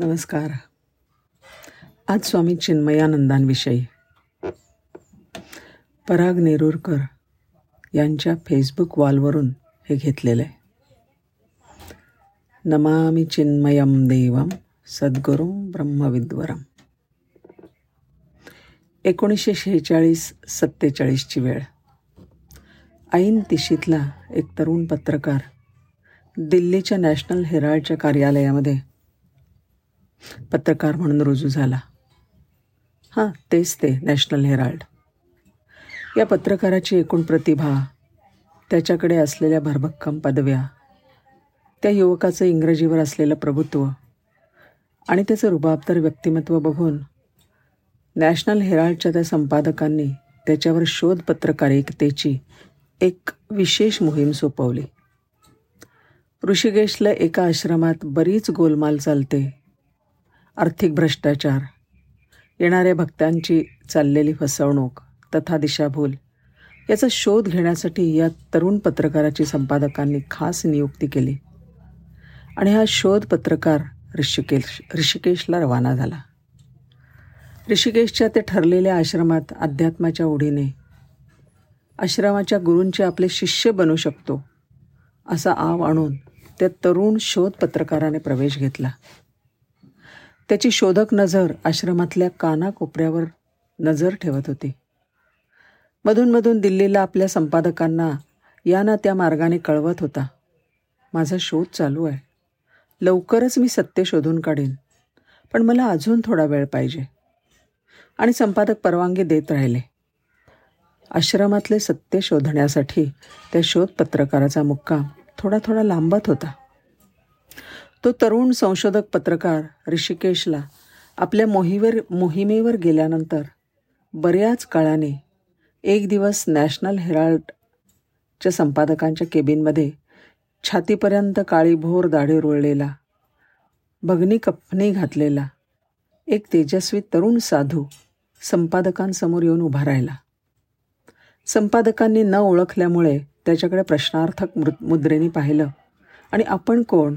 नमस्कार. आज स्वामी चिन्मयानंदांविषयी. पराग नेरूरकर यांच्या फेसबुक वॉलवरून हे घेतलेलं आहे. नमामि चिन्मयम देवम सद्गुरुम ब्रह्मविद्वरम एकोणीसशे शेहेचाळीस सत्तेचाळीसची वेळ. ऐन तिशीतला एक तरुण पत्रकार दिल्लीच्या नॅशनल हेराल्डच्या कार्यालयामध्ये पत्रकार म्हणून रुजू झाला. हां तेच ते नॅशनल हेराल्ड. या पत्रकाराची एकूण प्रतिभा त्याच्याकडे असलेल्या भरभक्कम पदव्या त्या युवकाचं इंग्रजीवर असलेलं प्रभुत्व आणि त्याचं रुबाबदार व्यक्तिमत्व बघून नॅशनल हेराल्डच्या त्या संपादकांनी त्याच्यावर शोध पत्रकारिकतेची एक विशेष मोहीम सोपवली. ऋषिकेशला एका आश्रमात बरीच गोलमाल चालते. आर्थिक भ्रष्टाचार येणाऱ्या भक्तांची चाललेली फसवणूक तथा दिशाभूल याचा शोध घेण्यासाठी या तरुण पत्रकाराची संपादकांनी खास नियुक्ती केली. आणि हा शोध पत्रकार ऋषिकेश ऋषिकेशला रवाना झाला. ऋषिकेशच्या ते ठरलेल्या आश्रमात अध्यात्माच्या ओढीने आश्रमाच्या गुरूंचे आपले शिष्य बनू शकतो असा आव आणून त्या तरुण शोध पत्रकाराने प्रवेश घेतला. त्याची शोधक नजर आश्रमातल्या कानाकोपऱ्यावर नजर ठेवत होती. मधूनमधून दिल्लीला आपल्या संपादकांना या ना त्या मार्गाने कळवत होता माझा शोध चालू आहे. लवकरच मी सत्य शोधून काढीन पण मला अजून थोडा वेळ पाहिजे. आणि संपादक परवानगी देत राहिले. आश्रमातले सत्य शोधण्यासाठी त्या शोध पत्रकाराचा मुक्काम थोडा थोडा लांबत होता. तो तरुण संशोधक पत्रकार ऋषिकेशला आपल्या मोहीवर मोहिमेवर गेल्यानंतर बऱ्याच काळाने एक दिवस नॅशनल हेराल्डच्या संपादकांच्या केबिनमध्ये छातीपर्यंत काळीभोर दाढी रोळलेला भगनी कपनी घातलेला एक तेजस्वी तरुण साधू संपादकांसमोर येऊन उभा राहिला. संपादकांनी न ओळखल्यामुळे त्याच्याकडे प्रश्नार्थक मुद्रेने पाहिलं. आणि आपण कोण?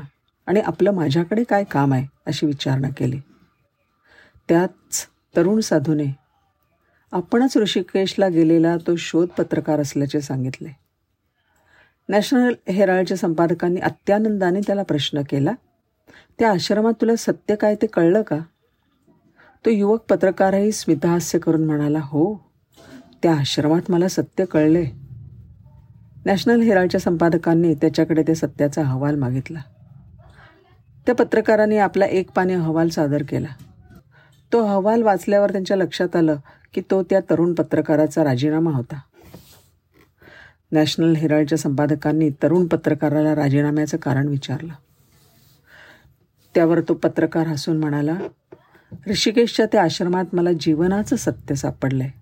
आणि आपलं माझ्याकडे काय काम आहे अशी विचारणा केली. त्याच तरुण साधूने आपणच ऋषिकेशला गेलेला तो शोध पत्रकार असल्याचे सांगितले. नॅशनल हेराल्डच्या संपादकांनी अत्यानंदाने त्याला प्रश्न केला त्या आश्रमात तुला सत्य काय ते कळलं का? तो युवक पत्रकारही स्मितहास्य करून म्हणाला हो त्या आश्रमात मला सत्य कळले. नॅशनल हेराल्डच्या संपादकांनी त्याच्याकडे ते सत्याचा अहवाल मागितला. त्या पत्रकारांनी आपला एक पाने अहवाल सादर केला. तो अहवाल वाचल्यावर त्यांच्या लक्षात आलं की तो त्या तरुण पत्रकाराचा राजीनामा होता. नॅशनल हेराल्डच्या संपादकांनी तरुण पत्रकाराला राजीनाम्याचं कारण विचारलं. त्यावर तो पत्रकार हसून म्हणाला ऋषिकेशच्या त्या आश्रमात मला जीवनाचं सत्य सापडलं आहे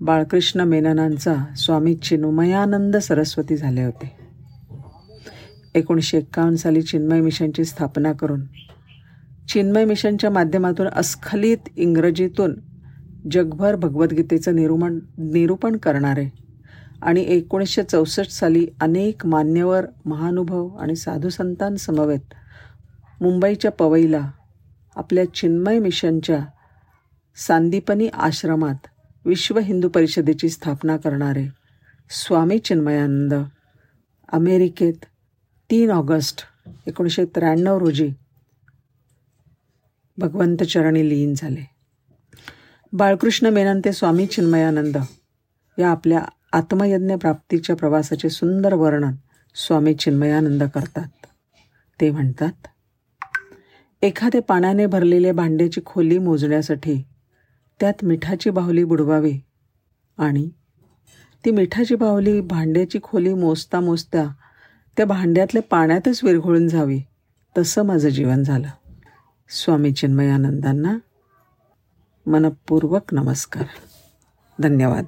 बाळकृष्ण मेननांचा स्वामी चिन्मयानंद सरस्वती झाले होते. एकोणीसशे एक्कावन्न साली चिन्मय मिशनची स्थापना करून. चिन्मय मिशनच्या माध्यमातून अस्खलित इंग्रजीतून जगभर भगवद्गीतेचं निरूपण निरूपण करणारे आणि एकोणीसशे चौसष्ट साली अनेक मान्यवर महानुभव आणि साधुसंतांसमवेत मुंबईच्या पवईला आपल्या चिन्मय मिशनच्या सांदीपनी आश्रमात विश्व हिंदू परिषदेची स्थापना करणारे स्वामी चिन्मयानंद अमेरिकेत तीन ऑगस्ट एकोणीसशे त्र्याण्णव रोजी भगवंत चरणी लीन झाले. बाळकृष्ण मेनन ते स्वामी चिन्मयानंद या आपल्या आत्मयज्ञ प्राप्तीच्या प्रवासाचे सुंदर वर्णन स्वामी चिन्मयानंद करतात. ते म्हणतात एखादे पाण्याने भरलेले भांड्याची खोली मोजण्यासाठी त्यात मिठाची बाहुली बुडवावी आणि ती मिठाची बाहुली भांड्याची खोली मोजता मोजता त्या भांड्यातल्या पाण्यातच विरघळून जावी. तसं माझं जीवन झालं. स्वामी चिन्मयानंदांना मनपूर्वक नमस्कार. धन्यवाद.